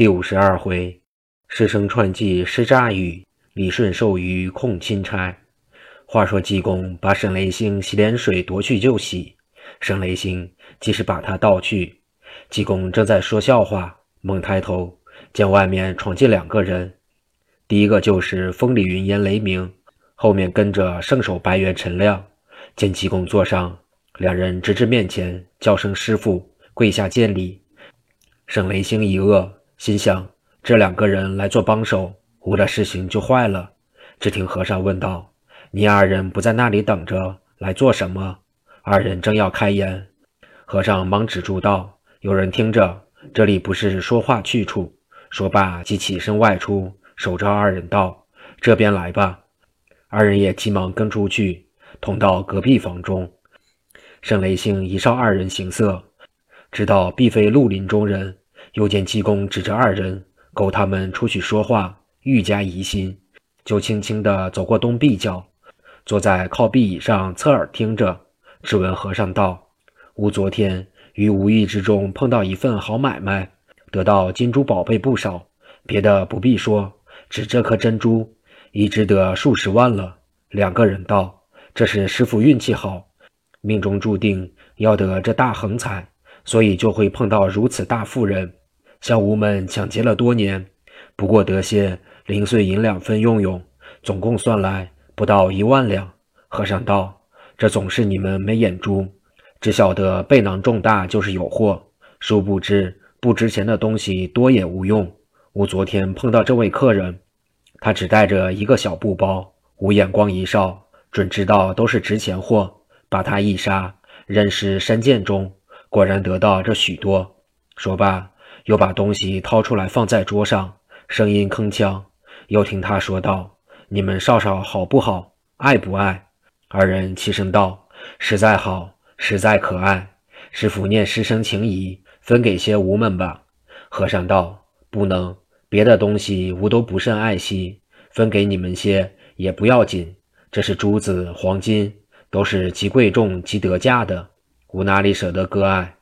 第五十二回，师生串计施诈语，李顺受于控钦差。话说济公把沈雷星洗脸水夺去就洗，沈雷星即是把他倒去。济公正在说笑话，猛抬头见外面闯进两个人，第一个就是风里云烟雷鸣，后面跟着圣手白猿陈亮。见济公坐上，两人直至面前，叫声师傅，跪下见礼。沈雷星一愕。心想：这两个人来做帮手，我的事情就坏了。只听和尚问道：“你二人不在那里等着，来做什么？”二人正要开言，和尚忙止住道：“有人听着，这里不是说话去处。”说罢，即起身外出，守着二人道：“这边来吧。”二人也急忙跟出去，同到隔壁房中。沈雷星一照二人形色，知道必非绿林中人。又见济公指着二人，勾他们出去说话，愈加疑心，就轻轻地走过东壁角，坐在靠壁椅上侧耳听着。只闻和尚道：“吾昨天于无意之中碰到一份好买卖，得到金珠宝贝不少，别的不必说，只这颗珍珠，已值得数十万了。”两个人道：“这是师傅运气好，命中注定要得这大横财，所以就会碰到如此大富人。”向吾们抢劫了多年，不过得些零碎银两分用用，总共算来不到一万两。和尚道：“这总是你们没眼珠，只晓得背囊重大就是有货，殊不知不值钱的东西多也无用。我昨天碰到这位客人，他只带着一个小布包，我眼光一扫，准知道都是值钱货。把他一杀，扔尸山涧中，果然得到这许多。”说罢。又把东西掏出来放在桌上，声音铿锵。又听他说道：“你们少少好不好？爱不爱？”二人齐声道：“实在好，实在可爱。”师傅念师生情谊，分给些吾们吧。和尚道：“不能，别的东西吾都不甚爱惜，分给你们些也不要紧。这是珠子、黄金，都是极贵重、极得价的，吾哪里舍得割爱？”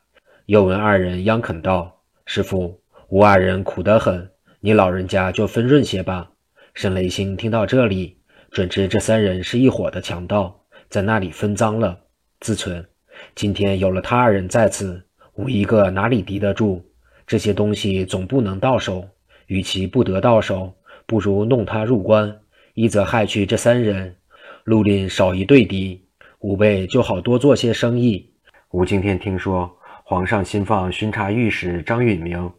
又闻二人央恳道。师傅，吾二人苦得很，你老人家就分润些吧。沈雷星听到这里，准知这三人是一伙的强盗，在那里分赃了。自存，今天有了他二人在此，吾一个哪里敌得住？这些东西总不能到手，与其不得到手，不如弄他入关，一则害去这三人，绿林少一对敌，吾辈就好多做些生意。吾今天听说。皇上新放巡查御史张允明，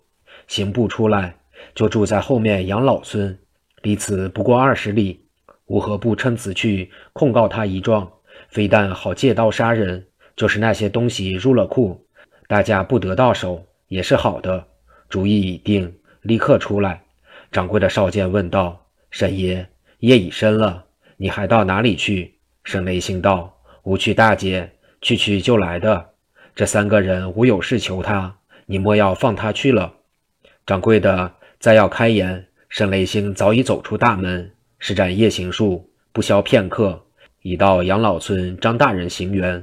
刑部出来就住在后面养老村，离此不过二十里。吾何不趁此去控告他一状？非但好借刀杀人，就是那些东西入了库，大家不得到手也是好的。主意已定，立刻出来。掌柜的少监问道：“沈爷，夜已深了，你还到哪里去？”沈雷星道：“吾去大街，去去就来的。”这三个人无有事求他，你莫要放他去了。掌柜的再要开言，沈雷星早已走出大门，施展夜行术，不消片刻，已到养老村张大人行辕。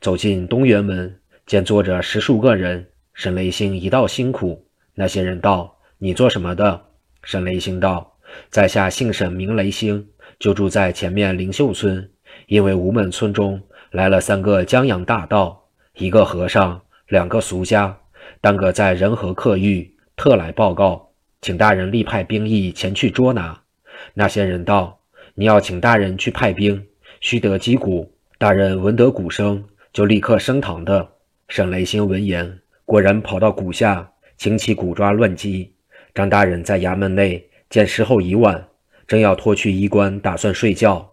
走进东园门，见坐着十数个人。沈雷星一道辛苦。那些人道：“你做什么的？”沈雷星道：“在下姓沈，名雷星，就住在前面灵秀村。因为吴门村中来了三个江洋大盗。”一个和尚，两个俗家，当个在仁和客狱，特来报告，请大人立派兵役前去捉拿。那些人道：“你要请大人去派兵，须得击鼓。大人闻得鼓声，就立刻升堂的。”沈雷星闻言，果然跑到鼓下，擎起鼓抓乱击。张大人在衙门内见时候已晚，正要脱去衣冠，打算睡觉，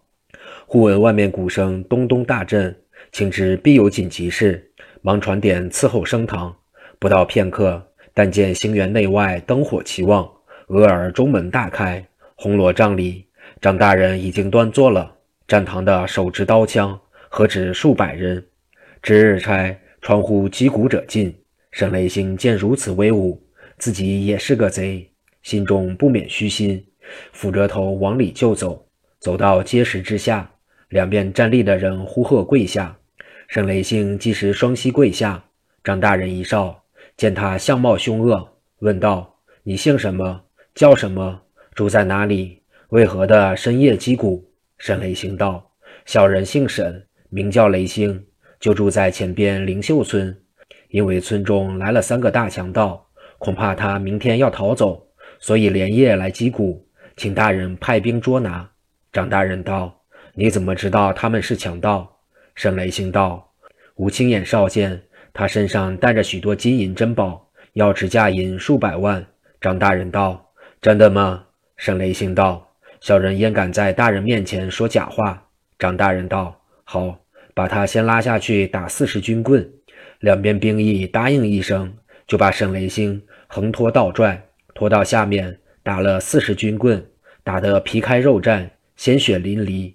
忽闻外面鼓声咚咚大震，请知必有紧急事。忙传点伺候升堂，不到片刻，但见行辕内外灯火齐旺，俄而中门大开，红罗帐里，张大人已经端坐了。站堂的手执刀枪，何止数百人。值日差传呼击鼓者进。沈雷星见如此威武，自己也是个贼，心中不免虚心，俯着头往里就走。走到阶石之下，两边站立的人呼喝跪下。沈雷星即时双膝跪下，张大人一哨，见他相貌凶恶，问道：“你姓什么？叫什么？住在哪里？为何的深夜击鼓？”沈雷星道：“小人姓沈，名叫雷星，就住在前边灵秀村。因为村中来了三个大强盗，恐怕他明天要逃走，所以连夜来击鼓，请大人派兵捉拿。”张大人道：“你怎么知道他们是强盗？”沈雷星道：“吾亲眼少见，他身上带着许多金银珍宝，要值价银数百万。”张大人道：“真的吗？”沈雷星道。小人焉敢在大人面前说假话？张大人道：“好，把他先拉下去打四十军棍。”两边兵役答应一声，就把沈雷星横拖倒拽，拖到下面打了四十军棍，打得皮开肉绽，鲜血淋漓。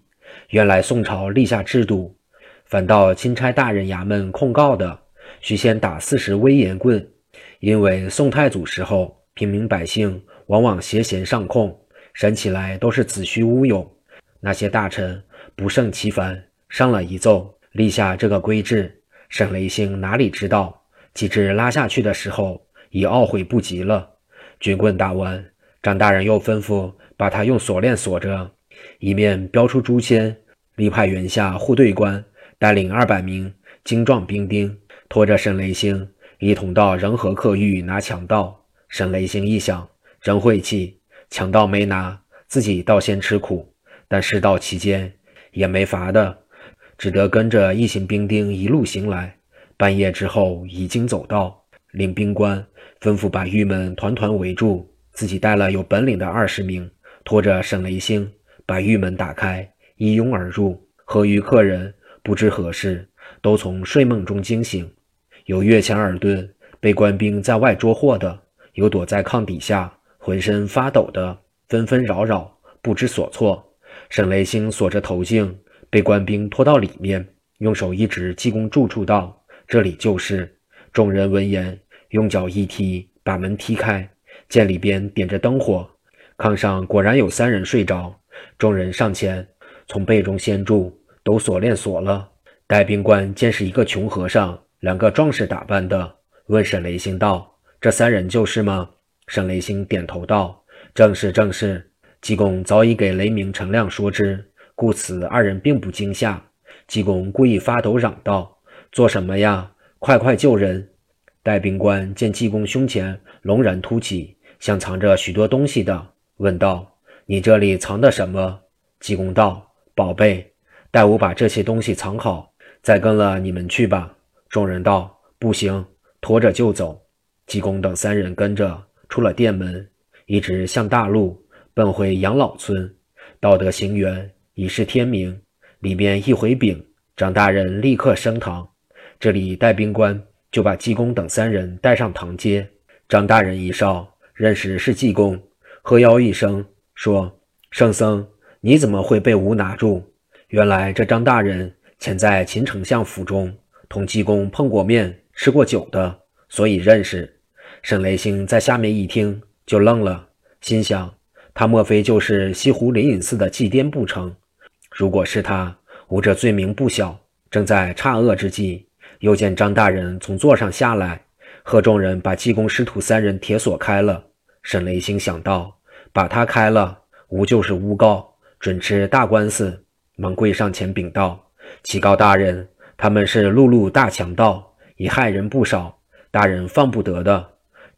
原来宋朝立下制度，反到钦差大人衙门控告的，须先打四十威严棍，因为宋太祖时候，平民百姓往往邪嫌上控。审起来都是子虚乌有，那些大臣不胜其烦，上了一奏，立下这个规制。沈雷星哪里知道，及至拉下去的时候，已懊悔不及了。军棍打完，张大人又吩咐把他用锁链锁着，一面标出诛仙，立派员下护队官带领二百名精壮兵丁，拖着沈雷星一同到仁和客狱拿强盗。沈雷星一想，真晦气。强盗没拿，自己倒先吃苦。但事到期间也没法的，只得跟着一行兵丁一路行来。半夜之后，已经走到，领兵官吩咐把狱门团团围住，自己带了有本领的二十名，拖着沈雷星把狱门打开，一拥而入。合狱客人不知何事，都从睡梦中惊醒，有越墙而遁，被官兵在外捉获的，有躲在炕底下。浑身发抖的，纷纷扰扰，不知所措。沈雷星锁着头颈，被官兵拖到里面，用手一指济公住处道：“这里就是。”众人闻言，用脚一踢，把门踢开，见里边点着灯火，炕上果然有三人睡着。众人上前，从被中掀住，都锁链锁了。带兵官见是一个穷和尚，两个壮士打扮的，问沈雷星道：“这三人就是吗？”沈雷星点头道：“正是，正是。”济公早已给雷鸣、陈亮说之，故此二人并不惊吓。济公故意发抖嚷道：“做什么呀？快快救人！”带兵官见济公胸前龙然凸起，像藏着许多东西的，问道：“你这里藏的什么？”济公道：“宝贝，待我把这些东西藏好，再跟了你们去吧。”众人道：“不行，拖着就走。”济公等三人跟着。出了店门，一直向大路奔回养老村。到得行辕，已是天明。里面一回禀，张大人立刻升堂。这里带兵官就把济公等三人带上堂阶。张大人一哨，认识是济公，喝吆一声，说：“圣僧，你怎么会被吾拿住？”原来这张大人前在秦丞相府中同济公碰过面，吃过酒的，所以认识。沈雷星在下面一听，就愣了，心想：他莫非就是西湖灵隐寺的祭颠不成？如果是他，吾这罪名不小。正在诧愕之际，又见张大人从座上下来，贺众人把济公师徒三人铁锁开了。沈雷星想到，把他开了，吾就是诬告，准吃大官司，忙跪上前禀道：“启告大人，他们是路路大强盗，已害人不少，大人放不得的。”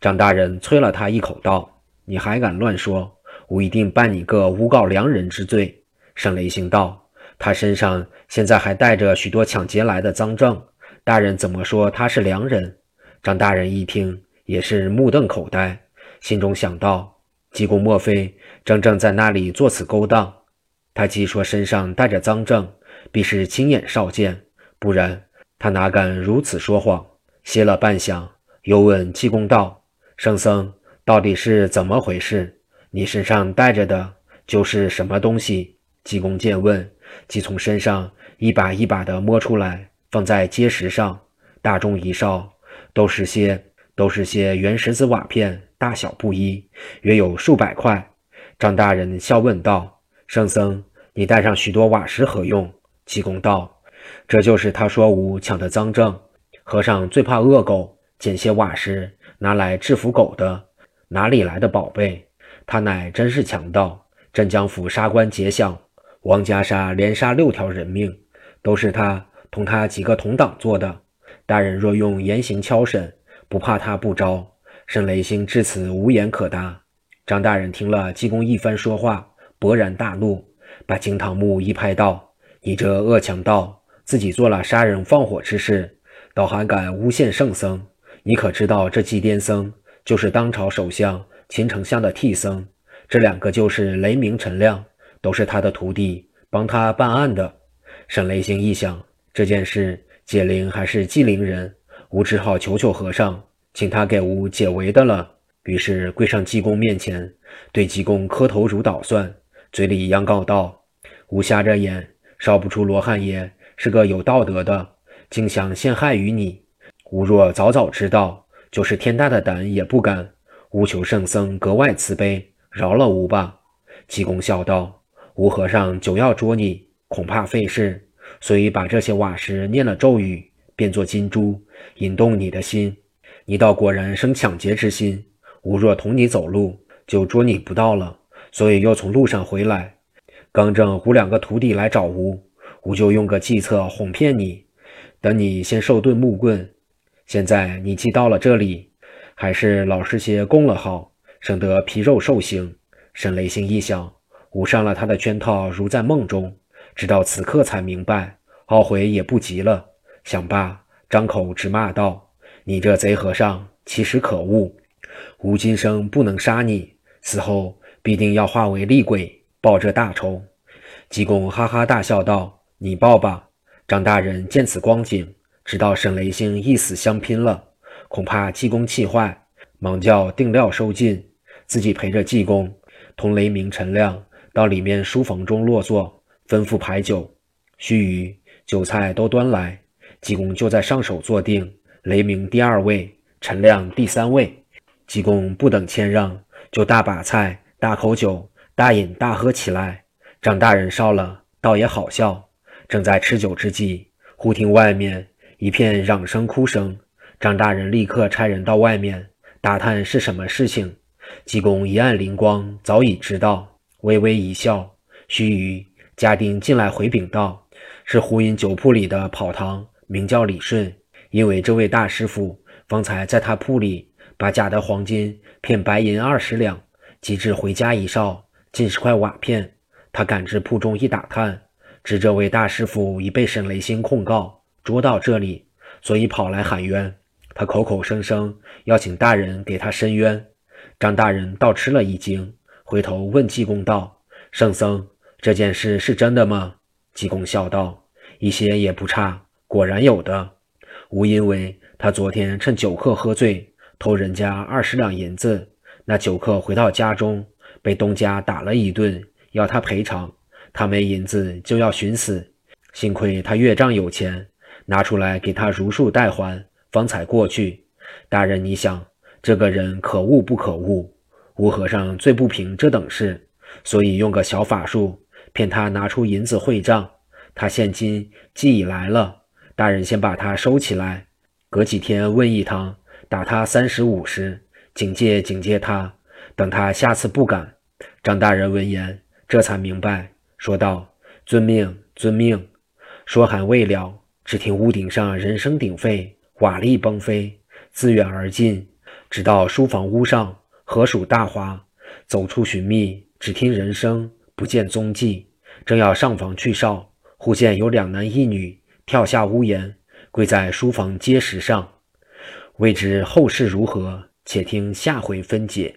张大人啐了他一口，道：“你还敢乱说？吾一定办你个诬告良人之罪。”沈雷星道：“他身上现在还带着许多抢劫来的赃证，大人怎么说他是良人？”张大人一听，也是目瞪口呆，心中想到：济公莫非真正在那里做此勾当？他既说身上带着赃证，必是亲眼少见，不然他哪敢如此说谎？歇了半晌，又问济公道。圣僧到底是怎么回事？你身上带着的就是什么东西？济公见问，即从身上一把一把的摸出来，放在阶石上。大众一哨，都是些都是些圆石子瓦片，大小不一，约有数百块。张大人笑问道：“圣僧，你带上许多瓦石何用？”济公道：“这就是他说吾抢的赃证。和尚最怕恶狗，捡些瓦石。”拿来制服狗的，哪里来的宝贝？他乃真是强盗！镇江府杀官劫相，王家杀连杀六条人命，都是他同他几个同党做的。大人若用严刑敲审，不怕他不招。沈雷星至此无言可答。张大人听了济公一番说话，勃然大怒，把惊堂木一拍道：“你这恶强盗，自己做了杀人放火之事，倒还敢诬陷圣僧！你可知道这祭奠僧就是当朝首相秦丞相的替僧？这两个就是雷鸣、陈亮，都是他的徒弟，帮他办案的。”沈雷星一想，这件事。解铃还是系铃人，吾只好求求和尚，请他给吾解围的了。于是跪上济公面前，对济公磕头如捣蒜，嘴里央告道：“吾瞎着眼，烧不出罗汉爷是个有道德的，竟想陷害于你。吾若早早知道，就是天大的胆也不敢。吾求圣僧格外慈悲，饶了吾吧。”济公笑道：“吴和尚久要捉你，恐怕费事。”所以把这些瓦石念了咒语，变作金珠，引动你的心，你倒果然生抢劫之心。吾若同你走路，就捉你不到了。所以又从路上回来，刚正吾两个徒弟来找吾，吾就用个计策哄骗你，等你先受顿木棍。现在你既到了这里，还是老实些供了好，省得皮肉受刑。沈雷星一想，吾上了他的圈套，如在梦中。直到此刻才明白，懊悔也不及了。想罢，张口直骂道：“你这贼和尚，其实可恶！吾今生不能杀你，死后必定要化为厉鬼报这大仇。”济公哈哈大笑道：“你报吧！”张大人见此光景，知道沈雷星一死相拼了，恐怕济公气坏，忙叫定料收进，自己陪着济公同雷鸣、陈亮到里面书房中落座。吩咐排酒，须臾，酒菜都端来。济公就在上首坐定，雷鸣第二位，陈亮第三位。济公不等谦让，就大把菜、大口酒，大饮大喝起来。张大人烧了，倒也好笑。正在吃酒之际，忽听外面一片嚷声、哭声。张大人立刻差人到外面打探是什么事情。济公一按灵光，早已知道，微微一笑。须臾。家丁进来回禀道：“是胡饮酒铺里的跑堂，名叫李顺。因为这位大师傅方才在他铺里把假的黄金骗白银二十两，及至回家一哨，尽是块瓦片。他赶至铺中一打探，知这位大师傅已被沈雷星控告，捉到这里，所以跑来喊冤。他口口声声要请大人给他伸冤。张大人倒吃了一惊，回头问济公道：‘圣僧。’”这件事是真的吗？济公笑道：“一些也不差，果然有的。无因为他昨天趁酒客喝醉，偷人家二十两银子。那酒客回到家中，被东家打了一顿，要他赔偿。他没银子就要寻死，幸亏他岳丈有钱，拿出来给他如数代还，方才过去。大人，你想这个人可恶不可恶？吴和尚最不平这等事，所以用个小法术。”骗他拿出银子汇账，他现金既已来了，大人先把他收起来，隔几天问一趟，打他三十五十，警戒警戒他，等他下次不敢。张大人闻言，这才明白，说道：“遵命，遵命。”说还未了，只听屋顶上人声鼎沸，瓦砾崩飞，自远而近，直到书房屋上，何属大华？走出寻觅，只听人声。不见踪迹，正要上房去哨，忽见有两男一女跳下屋檐，跪在书房阶石上。未知后事如何，且听下回分解。